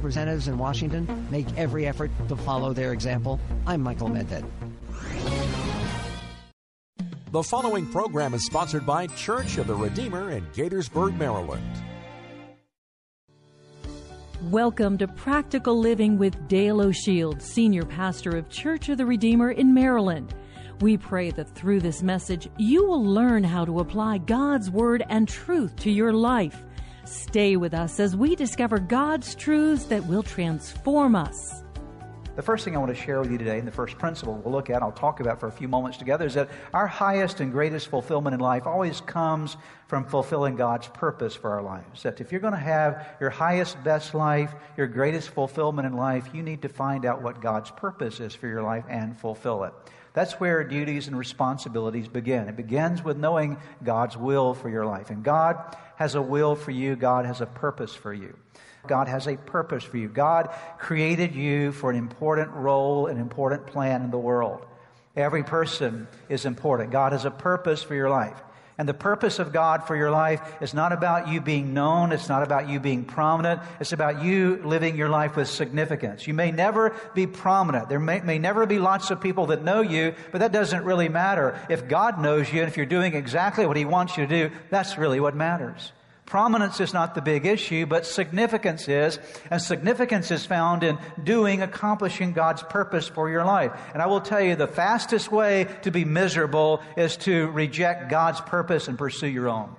Representatives in Washington make every effort to follow their example. I'm Michael Medved. The following program is sponsored by Church of the Redeemer in Gaithersburg, Maryland. Welcome to Practical Living with Dale O'Shield, Senior Pastor of Church of the Redeemer in Maryland. We pray that through this message, you will learn how to apply God's Word and truth to your life. Stay with us as we discover God's truths that will transform us. The first thing I want to share with you today, and the first principle we'll look at, I'll talk about for a few moments together, is that our highest and greatest fulfillment in life always comes from fulfilling God's purpose for our lives. That if you're going to have your highest, best life, your greatest fulfillment in life, you need to find out what God's purpose is for your life and fulfill it. That's where duties and responsibilities begin. It begins with knowing God's will for your life. And God has a will for you, God has a purpose for you. God has a purpose for you. God created you for an important role, an important plan in the world. Every person is important. God has a purpose for your life. And the purpose of God for your life is not about you being known. It's not about you being prominent. It's about you living your life with significance. You may never be prominent. There may, may never be lots of people that know you, but that doesn't really matter. If God knows you and if you're doing exactly what He wants you to do, that's really what matters. Prominence is not the big issue, but significance is. And significance is found in doing, accomplishing God's purpose for your life. And I will tell you the fastest way to be miserable is to reject God's purpose and pursue your own.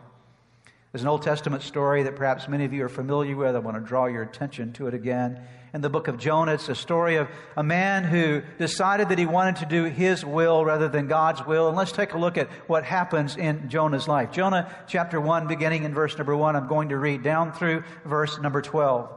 There's an Old Testament story that perhaps many of you are familiar with. I want to draw your attention to it again in the book of Jonah. It's a story of a man who decided that he wanted to do his will rather than God's will. And let's take a look at what happens in Jonah's life. Jonah chapter 1, beginning in verse number 1, I'm going to read down through verse number 12.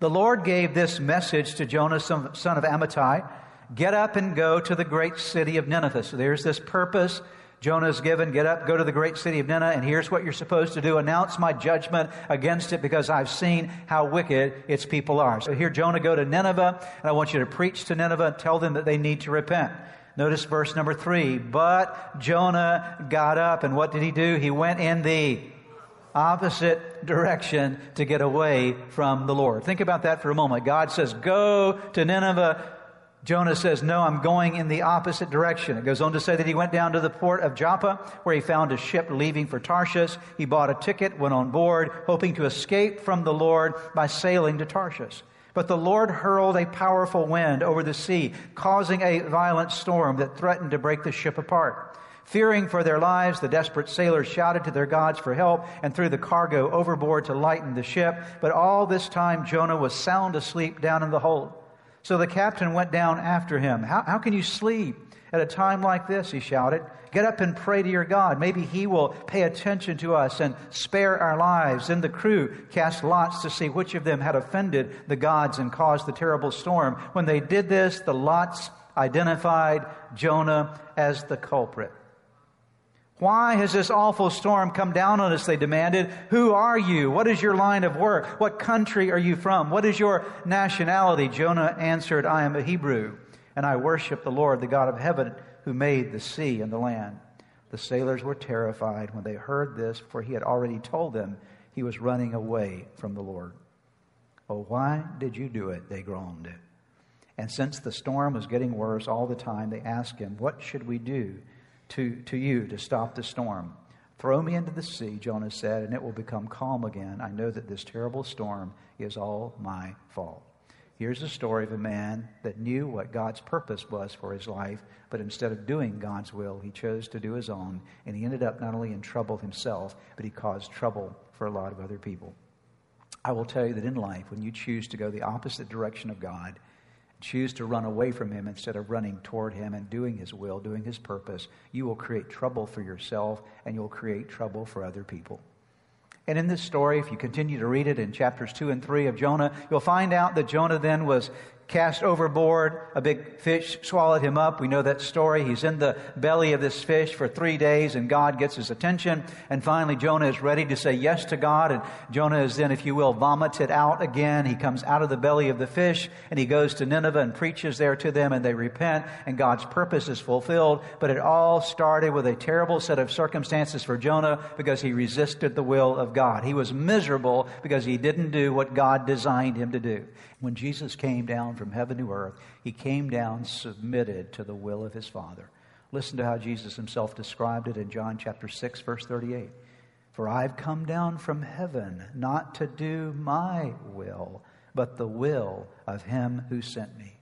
The Lord gave this message to Jonah, son of Amittai Get up and go to the great city of Nineveh. So there's this purpose Jonah's given, get up, go to the great city of Nineveh, and here's what you're supposed to do. Announce my judgment against it because I've seen how wicked its people are. So here, Jonah, go to Nineveh, and I want you to preach to Nineveh and tell them that they need to repent. Notice verse number three. But Jonah got up, and what did he do? He went in the opposite direction to get away from the Lord. Think about that for a moment. God says, Go to Nineveh Jonah says, No, I'm going in the opposite direction. It goes on to say that he went down to the port of Joppa, where he found a ship leaving for Tarshish. He bought a ticket, went on board, hoping to escape from the Lord by sailing to Tarshish. But the Lord hurled a powerful wind over the sea, causing a violent storm that threatened to break the ship apart. Fearing for their lives, the desperate sailors shouted to their gods for help and threw the cargo overboard to lighten the ship. But all this time, Jonah was sound asleep down in the hold. So the captain went down after him. How, how can you sleep at a time like this? He shouted. Get up and pray to your God. Maybe he will pay attention to us and spare our lives. Then the crew cast lots to see which of them had offended the gods and caused the terrible storm. When they did this, the lots identified Jonah as the culprit. Why has this awful storm come down on us? They demanded. Who are you? What is your line of work? What country are you from? What is your nationality? Jonah answered, I am a Hebrew, and I worship the Lord, the God of heaven, who made the sea and the land. The sailors were terrified when they heard this, for he had already told them he was running away from the Lord. Oh, why did you do it? They groaned. And since the storm was getting worse all the time, they asked him, What should we do? To, to you to stop the storm. Throw me into the sea, Jonah said, and it will become calm again. I know that this terrible storm is all my fault. Here's a story of a man that knew what God's purpose was for his life, but instead of doing God's will, he chose to do his own, and he ended up not only in trouble himself, but he caused trouble for a lot of other people. I will tell you that in life, when you choose to go the opposite direction of God, choose to run away from Him instead of running toward Him and doing His will, doing His purpose, you will create trouble for yourself and you'll create trouble for other people. And in this story, if you continue to read it in chapters 2 and 3 of Jonah, you'll find out that Jonah then was cast overboard. A big fish swallowed him up. We know that story. He's in the belly of this fish for three days, and God gets his attention. And finally, Jonah is ready to say yes to God. And Jonah is then, if you will, vomited out again. He comes out of the belly of the fish, and he goes to Nineveh and preaches there to them, and they repent, and God's purpose is fulfilled. But it all started with a terrible set of circumstances for Jonah because he resisted the will of God. He was miserable because he didn't do what God designed him to do. When Jesus came down from heaven to earth, he came down submitted to the will of his Father. Listen to how Jesus himself described it in John chapter 6, verse 38. For I've come down from heaven not to do my will, but the will of him who sent me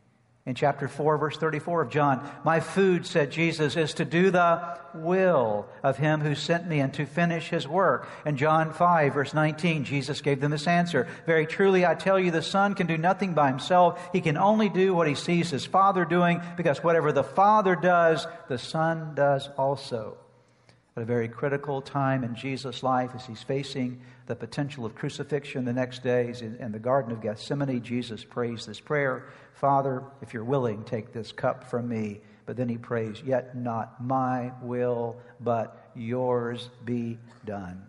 in chapter 4, verse 34 of John. My food, said Jesus, is to do the will of him who sent me and to finish his work. In John 5, verse 19, Jesus gave them this answer Very truly, I tell you, the Son can do nothing by himself. He can only do what he sees his Father doing, because whatever the Father does, the Son does also at a very critical time in Jesus' life as he's facing the potential of crucifixion the next day. In the Garden of Gethsemane, Jesus prays this prayer Father, if you're willing, take this cup from me. But then he prays, Yet not my will, but yours be done.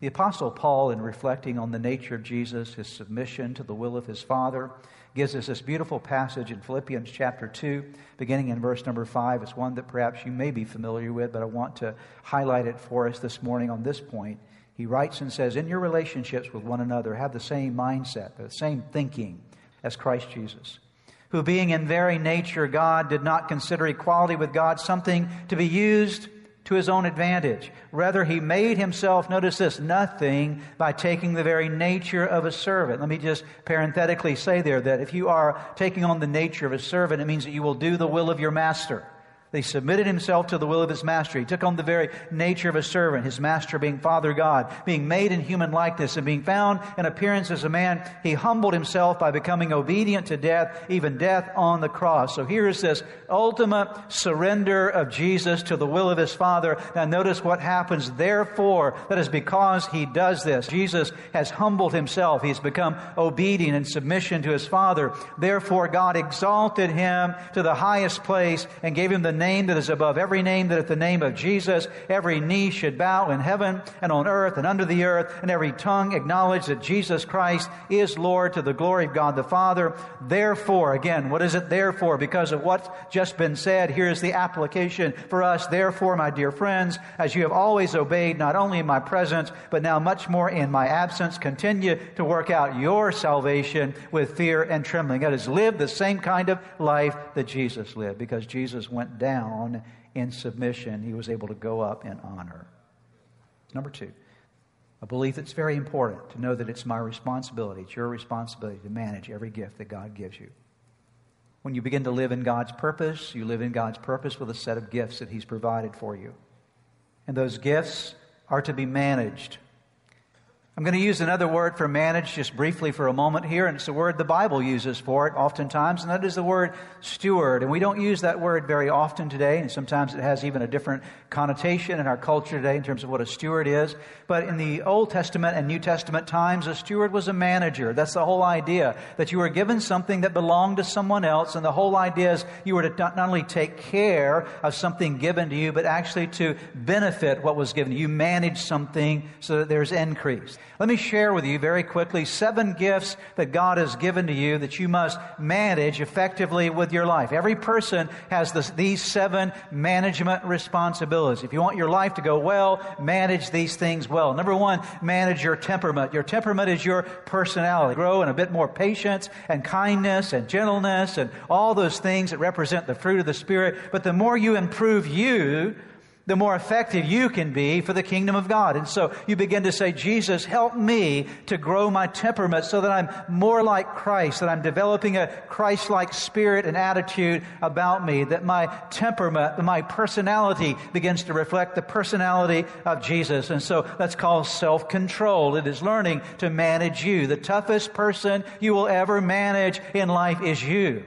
The Apostle Paul, in reflecting on the nature of Jesus, his submission to the will of his Father, gives us this beautiful passage in Philippians chapter 2, beginning in verse number 5. It's one that perhaps you may be familiar with, but I want to highlight it for us this morning on this point. He writes and says, In your relationships with one another, have the same mindset, the same thinking as Christ Jesus, who, being in very nature God, did not consider equality with God something to be used to his own advantage. Rather, he made himself, notice this, nothing by taking the very nature of a servant. Let me just parenthetically say there that if you are taking on the nature of a servant, it means that you will do the will of your master. He submitted himself to the will of his master. He took on the very nature of a servant, his master being Father God, being made in human likeness and being found in appearance as a man. He humbled himself by becoming obedient to death, even death on the cross. So here is this ultimate surrender of Jesus to the will of his Father. Now notice what happens. Therefore, that is because he does this. Jesus has humbled himself. He's become obedient in submission to his Father. Therefore, God exalted him to the highest place and gave him the name that is above every name, that at the name of Jesus every knee should bow in heaven and on earth and under the earth, and every tongue acknowledge that Jesus Christ is Lord to the glory of God the Father. Therefore, again, what is it therefore? Because of what's just been said, here is the application for us. Therefore, my dear friends, as you have always obeyed, not only in my presence, but now much more in my absence, continue to work out your salvation with fear and trembling. That is, live the same kind of life that Jesus lived, because Jesus went down down in submission, he was able to go up in honor. Number two, a belief that's very important to know that it's my responsibility, it's your responsibility to manage every gift that God gives you. When you begin to live in God's purpose, you live in God's purpose with a set of gifts that He's provided for you. And those gifts are to be managed I'm going to use another word for manage just briefly for a moment here, and it's the word the Bible uses for it oftentimes, and that is the word steward. And we don't use that word very often today, and sometimes it has even a different connotation in our culture today in terms of what a steward is. But in the Old Testament and New Testament times, a steward was a manager. That's the whole idea, that you were given something that belonged to someone else, and the whole idea is you were to not only take care of something given to you, but actually to benefit what was given to you. You manage something so that there's increase. Let me share with you very quickly seven gifts that God has given to you that you must manage effectively with your life. Every person has this, these seven management responsibilities. If you want your life to go well, manage these things well. Number one, manage your temperament. Your temperament is your personality. Grow in a bit more patience and kindness and gentleness and all those things that represent the fruit of the Spirit. But the more you improve you, the more effective you can be for the kingdom of God. And so you begin to say, Jesus, help me to grow my temperament so that I'm more like Christ, that I'm developing a Christ like spirit and attitude about me, that my temperament, my personality begins to reflect the personality of Jesus. And so that's called self control. It is learning to manage you. The toughest person you will ever manage in life is you.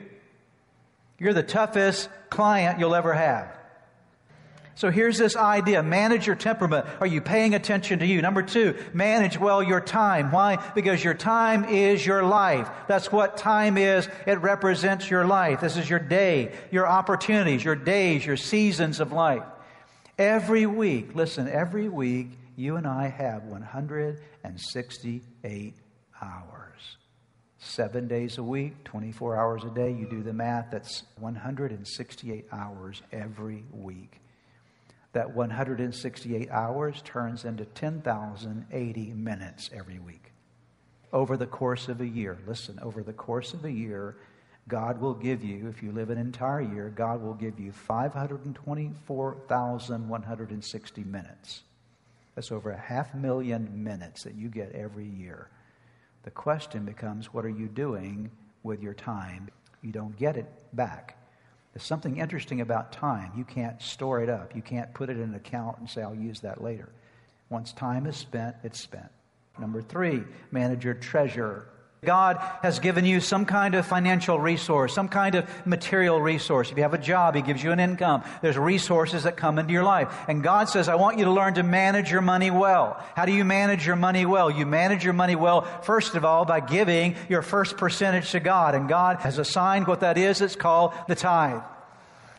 You're the toughest client you'll ever have. So here's this idea. Manage your temperament. Are you paying attention to you? Number two, manage well your time. Why? Because your time is your life. That's what time is. It represents your life. This is your day, your opportunities, your days, your seasons of life. Every week, listen, every week, you and I have 168 hours. Seven days a week, 24 hours a day. You do the math, that's 168 hours every week that 168 hours turns into 10,080 minutes every week. Over the course of a year, listen, over the course of a year, God will give you, if you live an entire year, God will give you 524,160 minutes. That's over a half million minutes that you get every year. The question becomes what are you doing with your time? You don't get it back. There's something interesting about time. You can't store it up. You can't put it in an account and say, I'll use that later. Once time is spent, it's spent. Number three, manage your treasure. God has given you some kind of financial resource, some kind of material resource. If you have a job, He gives you an income. There's resources that come into your life. And God says, I want you to learn to manage your money well. How do you manage your money well? You manage your money well, first of all, by giving your first percentage to God. And God has assigned what that is. It's called the tithe.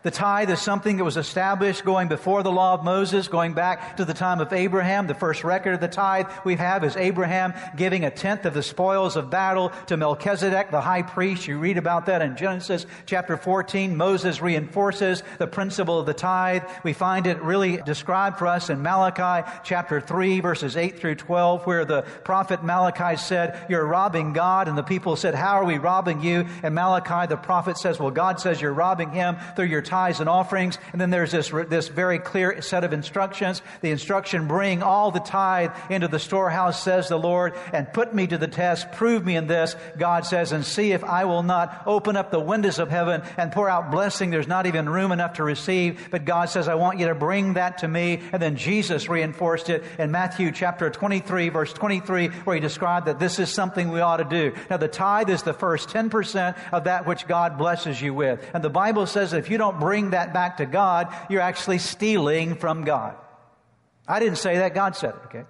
The tithe is something that was established going before the law of Moses, going back to the time of Abraham. The first record of the tithe we have is Abraham giving a tenth of the spoils of battle to Melchizedek, the high priest. You read about that in Genesis chapter 14. Moses reinforces the principle of the tithe. We find it really described for us in Malachi chapter 3, verses 8 through 12, where the prophet Malachi said, You're robbing God. And the people said, How are we robbing you? And Malachi, the prophet, says, Well, God says you're robbing him through your tithe tithes and offerings. And then there's this, this very clear set of instructions. The instruction, bring all the tithe into the storehouse, says the Lord, and put me to the test. Prove me in this, God says, and see if I will not open up the windows of heaven and pour out blessing. There's not even room enough to receive. But God says, I want you to bring that to me. And then Jesus reinforced it in Matthew chapter 23, verse 23, where he described that this is something we ought to do. Now, the tithe is the first 10% of that which God blesses you with. And the Bible says if you don't bring that back to God, you're actually stealing from God. I didn't say that, God said it, okay?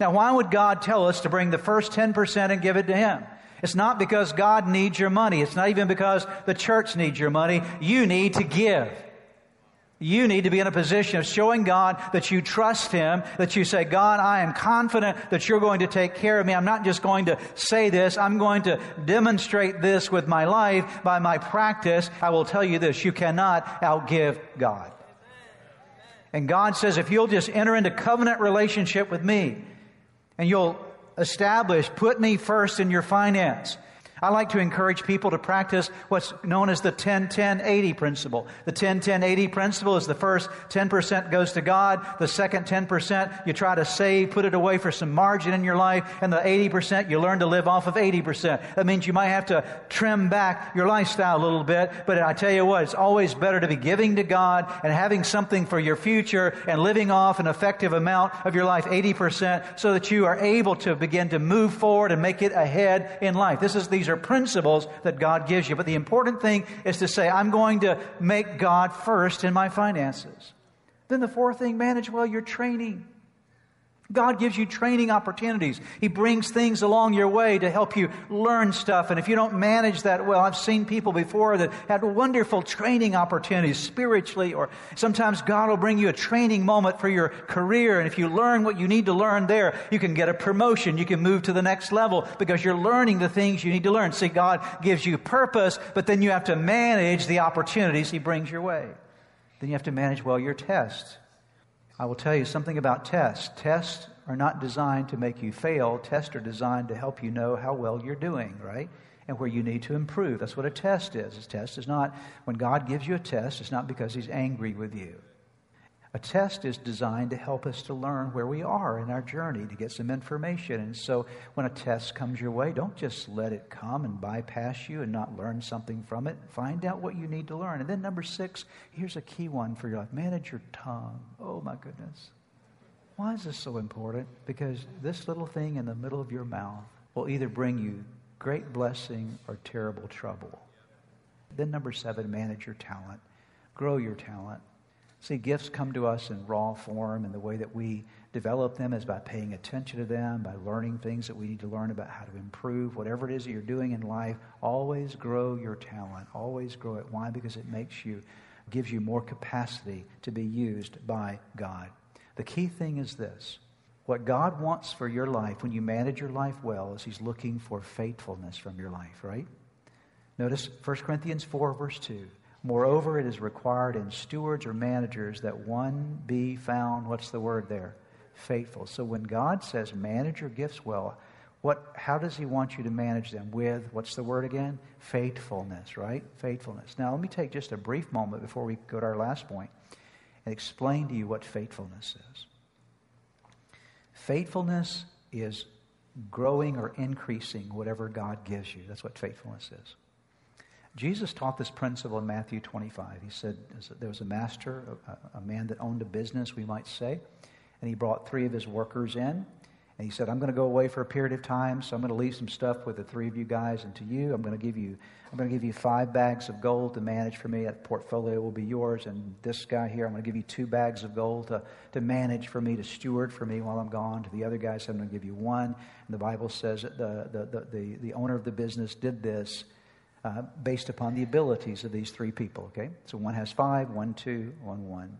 Now, why would God tell us to bring the first 10% and give it to Him? It's not because God needs your money. It's not even because the church needs your money. You need to give. You need to be in a position of showing God that you trust Him, that you say, God, I am confident that you're going to take care of me. I'm not just going to say this, I'm going to demonstrate this with my life by my practice. I will tell you this you cannot outgive God. And God says, if you'll just enter into covenant relationship with me and you'll establish, put me first in your finance, I like to encourage people to practice what's known as the 10 10 80 principle. The 10 10 80 principle is the first 10% goes to God, the second 10% you try to save, put it away for some margin in your life, and the 80% you learn to live off of 80%. That means you might have to trim back your lifestyle a little bit, but I tell you what, it's always better to be giving to God and having something for your future and living off an effective amount of your life, 80%, so that you are able to begin to move forward and make it ahead in life. This is, these are principles that God gives you. But the important thing is to say, I'm going to make God first in my finances. Then the fourth thing, manage well your training. God gives you training opportunities. He brings things along your way to help you learn stuff. And if you don't manage that well, I've seen people before that had wonderful training opportunities spiritually, or sometimes God will bring you a training moment for your career. And if you learn what you need to learn there, you can get a promotion. You can move to the next level because you're learning the things you need to learn. See, God gives you purpose, but then you have to manage the opportunities He brings your way. Then you have to manage well your test. I will tell you something about tests. Tests are not designed to make you fail, tests are designed to help you know how well you're doing, right? And where you need to improve. That's what a test is. A test is not, when God gives you a test, it's not because He's angry with you. A test is designed to help us to learn where we are in our journey, to get some information. And so when a test comes your way, don't just let it come and bypass you and not learn something from it. Find out what you need to learn. And then, number six, here's a key one for your life manage your tongue. Oh, my goodness. Why is this so important? Because this little thing in the middle of your mouth will either bring you great blessing or terrible trouble. Then, number seven, manage your talent, grow your talent. See, gifts come to us in raw form, and the way that we develop them is by paying attention to them, by learning things that we need to learn about how to improve. Whatever it is that you're doing in life, always grow your talent. Always grow it. Why? Because it makes you, gives you more capacity to be used by God. The key thing is this what God wants for your life when you manage your life well is He's looking for faithfulness from your life, right? Notice 1 Corinthians 4, verse 2. Moreover, it is required in stewards or managers that one be found, what's the word there? Faithful. So when God says manage your gifts well, what, how does He want you to manage them? With, what's the word again? Faithfulness, right? Faithfulness. Now, let me take just a brief moment before we go to our last point and explain to you what faithfulness is. Faithfulness is growing or increasing whatever God gives you. That's what faithfulness is. Jesus taught this principle in Matthew 25. He said there was a master, a, a, man that owned a business, we might say, and he brought three of his workers in. And he said, I'm going to go away for a period of time, so I'm going to leave some stuff with the three of you guys and to you. I'm going to give you, I'm going to give you five bags of gold to manage for me. That portfolio will be yours. And this guy here, I'm going to give you two bags of gold to, to manage for me, to steward for me while I'm gone. To the other guys, I'm going to give you one. And the Bible says that the, the, the, the owner of the business did this uh, based upon the abilities of these three people. Okay, so one has five, one two, one one.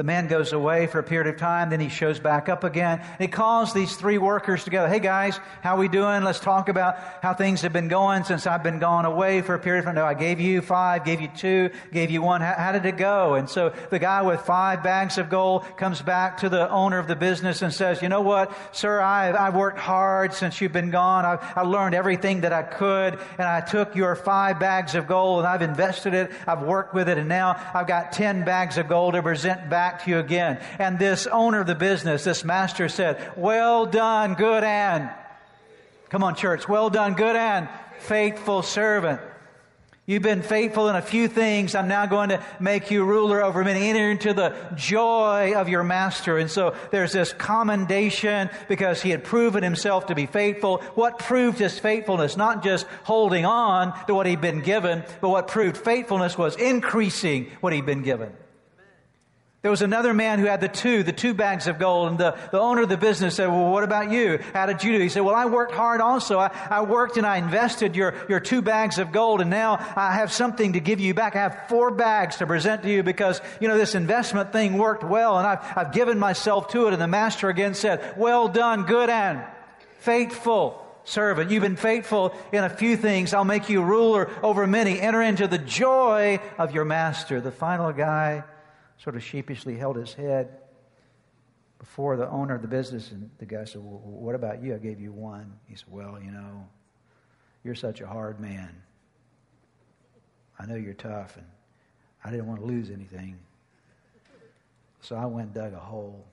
The man goes away for a period of time, then he shows back up again. He calls these three workers together. Hey guys, how we doing? Let's talk about how things have been going since I've been gone away for a period of time. No, I gave you five, gave you two, gave you one. How, how did it go? And so the guy with five bags of gold comes back to the owner of the business and says, you know what, sir, I, I've worked hard since you've been gone. I've, I learned everything that I could and I took your five bags of gold and I've invested it. I've worked with it and now I've got ten bags of gold to present back back to you again. And this owner of the business, this master said, well done, good and, come on church, well done, good and faithful servant. You've been faithful in a few things. I'm now going to make you ruler over many. Enter into the joy of your master. And so there's this commendation because he had proven himself to be faithful. What proved his faithfulness? Not just holding on to what he'd been given, but what proved faithfulness was increasing what he'd been given. There was another man who had the two, the two bags of gold, and the, the owner of the business said, Well, what about you? How did you do? He said, Well, I worked hard also. I, I worked and I invested your, your two bags of gold, and now I have something to give you back. I have four bags to present to you because, you know, this investment thing worked well, and I've, I've given myself to it. And the master again said, Well done, good and faithful servant. You've been faithful in a few things. I'll make you ruler over many. Enter into the joy of your master. The final guy sort of sheepishly held his head before the owner of the business. And the guy said, well, What about you? I gave you one. He said, Well, you know, you're such a hard man. I know you're tough, and I didn't want to lose anything. So I went and dug a hole.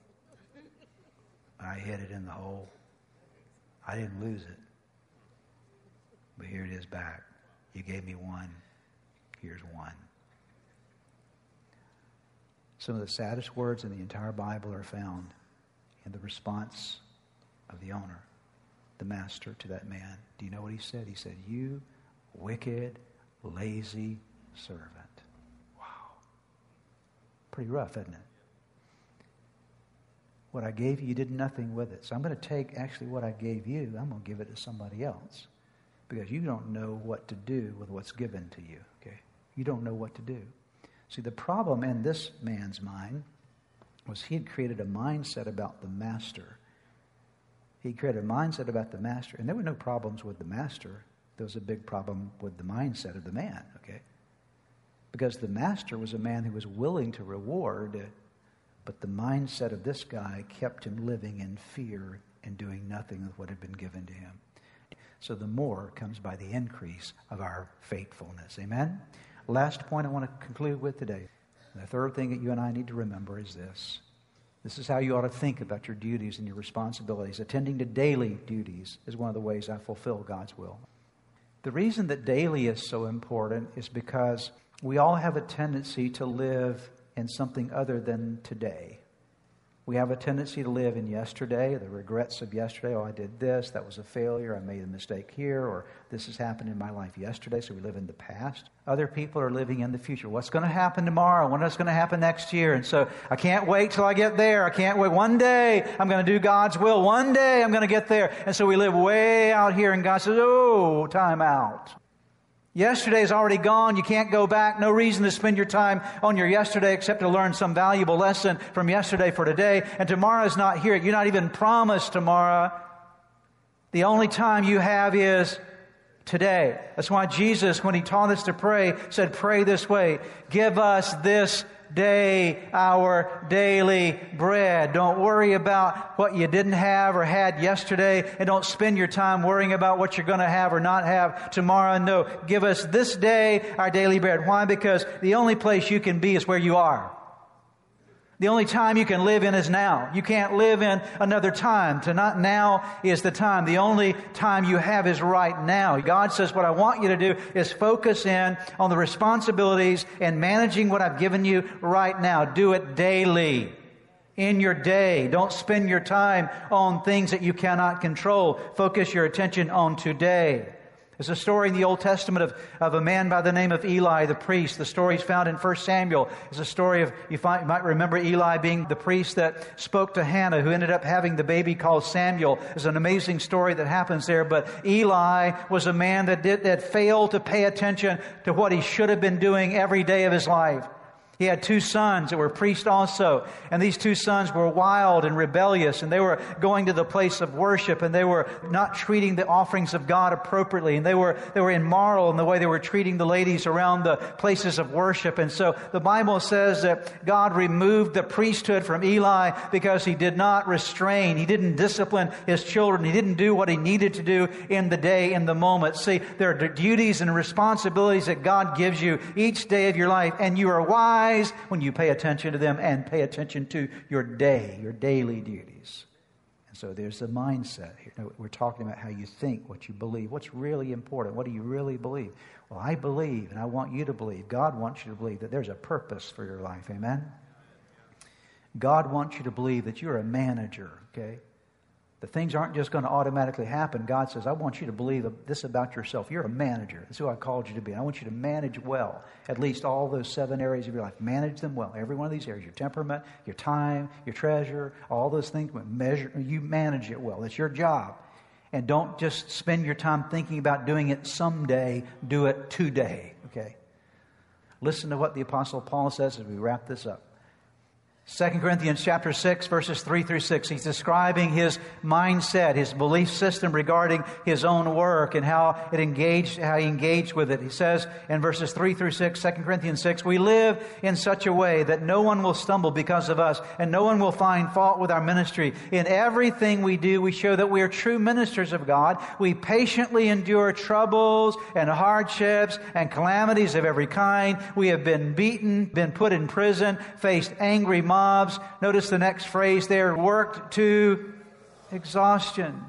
I hid it in the hole. I didn't lose it. But here it is back. You gave me one. Here's one. Some of the saddest words in the entire Bible are found in the response of the owner, the master, to that man. Do you know what he said? He said, You wicked, lazy servant. Wow. Pretty rough, isn't it? What I gave you, you did nothing with it. So I'm going to take actually what I gave you, I'm going to give it to somebody else. Because you don't know what to do with what's given to you. Okay? You don't know what to do. See, the problem in this man's mind was he had created a mindset about the master. He created a mindset about the master, and there were no problems with the master. There was a big problem with the mindset of the man, okay? Because the master was a man who was willing to reward, but the mindset of this guy kept him living in fear and doing nothing with what had been given to him. So the more comes by the increase of our faithfulness. Amen? Last point I want to conclude with today. The third thing that you and I need to remember is this. This is how you ought to think about your duties and your responsibilities. Attending to daily duties is one of the ways I fulfill God's will. The reason that daily is so important is because we all have a tendency to live in something other than today. We have a tendency to live in yesterday, the regrets of yesterday. Oh, I did this, that was a failure, I made a mistake here, or this has happened in my life yesterday, so we live in the past. Other people are living in the future. What's going to happen tomorrow? What's going to happen next year? And so I can't wait till I get there. I can't wait. One day I'm going to do God's will. One day I'm going to get there. And so we live way out here, and God says, Oh, time out. Yesterday is already gone. You can't go back. No reason to spend your time on your yesterday except to learn some valuable lesson from yesterday for today. And tomorrow is not here. You're not even promised tomorrow. The only time you have is today. That's why Jesus, when he taught us to pray, said, pray this way. Give us this day our daily bread. Don't worry about what you didn't have or had yesterday, and don't spend your time worrying about what you're going to have or not have tomorrow. No, give us this day our daily bread. Why? Because the only place you can be is where you are. The only time you can live in is now. You can't live in another time. To not now is the time. The only time you have is right now. God says, what I want you to do is focus in on the responsibilities and managing what I've given you right now. Do it daily. In your day. Don't spend your time on things that you cannot control. Focus your attention on today. There's a story in the Old Testament of, of a man by the name of Eli the priest. The story is found in 1 Samuel. It's a story of, you, find, you might remember Eli being the priest that spoke to Hannah, who ended up having the baby called Samuel. It's an amazing story that happens there. But Eli was a man that, did, that failed to pay attention to what he should have been doing every day of his life. He had two sons that were priests also, and these two sons were wild and rebellious, and they were going to the place of worship, and they were not treating the offerings of God appropriately, and they were, they were immoral in the way they were treating the ladies around the places of worship. And so the Bible says that God removed the priesthood from Eli because he did not restrain, he didn't discipline his children, he didn't do what he needed to do in the day, in the moment. See, there are duties and responsibilities that God gives you each day of your life, and you are wise when you pay attention to them and pay attention to your day, your daily duties. And so there's the mindset here. We're talking about how you think, what you believe, what's really important. What do you really believe? Well, I believe, and I want you to believe, God wants you to believe that there's a purpose for your life. Amen? God wants you to believe that you're a manager, okay? The things aren't just going to automatically happen. God says, I want you to believe this about yourself. You're a manager. That's who I called you to be. And I want you to manage well at least all those seven areas of your life. Manage them well. Every one of these areas your temperament, your time, your treasure, all those things. Measure, you manage it well. That's your job. And don't just spend your time thinking about doing it someday, do it today. Okay? Listen to what the Apostle Paul says as we wrap this up. 2 Corinthians chapter 6 verses 3 through 6. He's describing his mindset, his belief system regarding his own work and how it engaged, how he engaged with it. He says in verses 3 through 6, 2 Corinthians 6, we live in such a way that no one will stumble because of us and no one will find fault with our ministry. In everything we do, we show that we are true ministers of God. We patiently endure troubles and hardships and calamities of every kind. We have been beaten, been put in prison, faced angry mobs. Notice the next phrase there worked to exhaustion,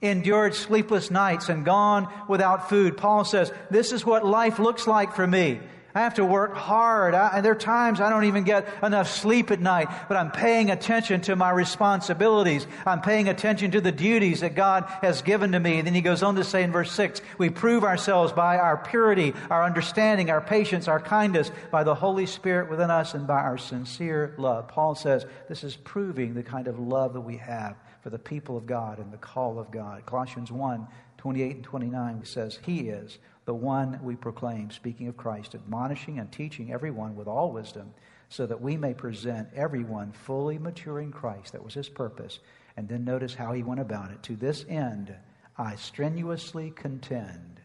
endured sleepless nights, and gone without food. Paul says, This is what life looks like for me. I have to work hard. I, and there are times I don't even get enough sleep at night, but I'm paying attention to my responsibilities. I'm paying attention to the duties that God has given to me. And then he goes on to say in verse 6 we prove ourselves by our purity, our understanding, our patience, our kindness, by the Holy Spirit within us, and by our sincere love. Paul says this is proving the kind of love that we have for the people of God and the call of God. Colossians 1 28 and 29 says, He is the one we proclaim, speaking of Christ, admonishing and teaching everyone with all wisdom, so that we may present everyone fully mature in Christ. That was his purpose. And then notice how he went about it. To this end, I strenuously contend.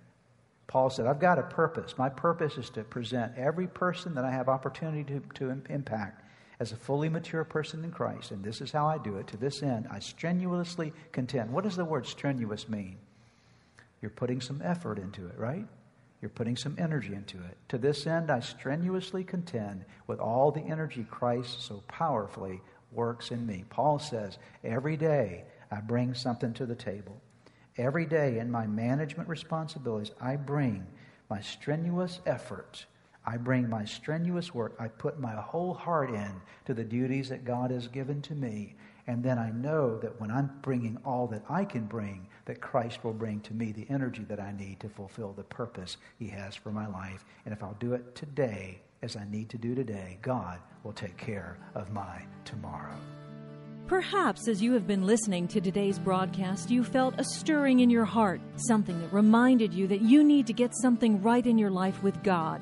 Paul said, I've got a purpose. My purpose is to present every person that I have opportunity to, to impact as a fully mature person in Christ. And this is how I do it. To this end, I strenuously contend. What does the word strenuous mean? You're putting some effort into it, right? You're putting some energy into it. To this end, I strenuously contend with all the energy Christ so powerfully works in me. Paul says, every day I bring something to the table. Every day in my management responsibilities, I bring my strenuous effort. I bring my strenuous work. I put my whole heart in to the duties that God has given to me. And then I know that when I'm bringing all that I can bring, that Christ will bring to me the energy that I need to fulfill the purpose He has for my life. And if I'll do it today, as I need to do today, God will take care of my tomorrow. Perhaps as you have been listening to today's broadcast, you felt a stirring in your heart, something that reminded you that you need to get something right in your life with God.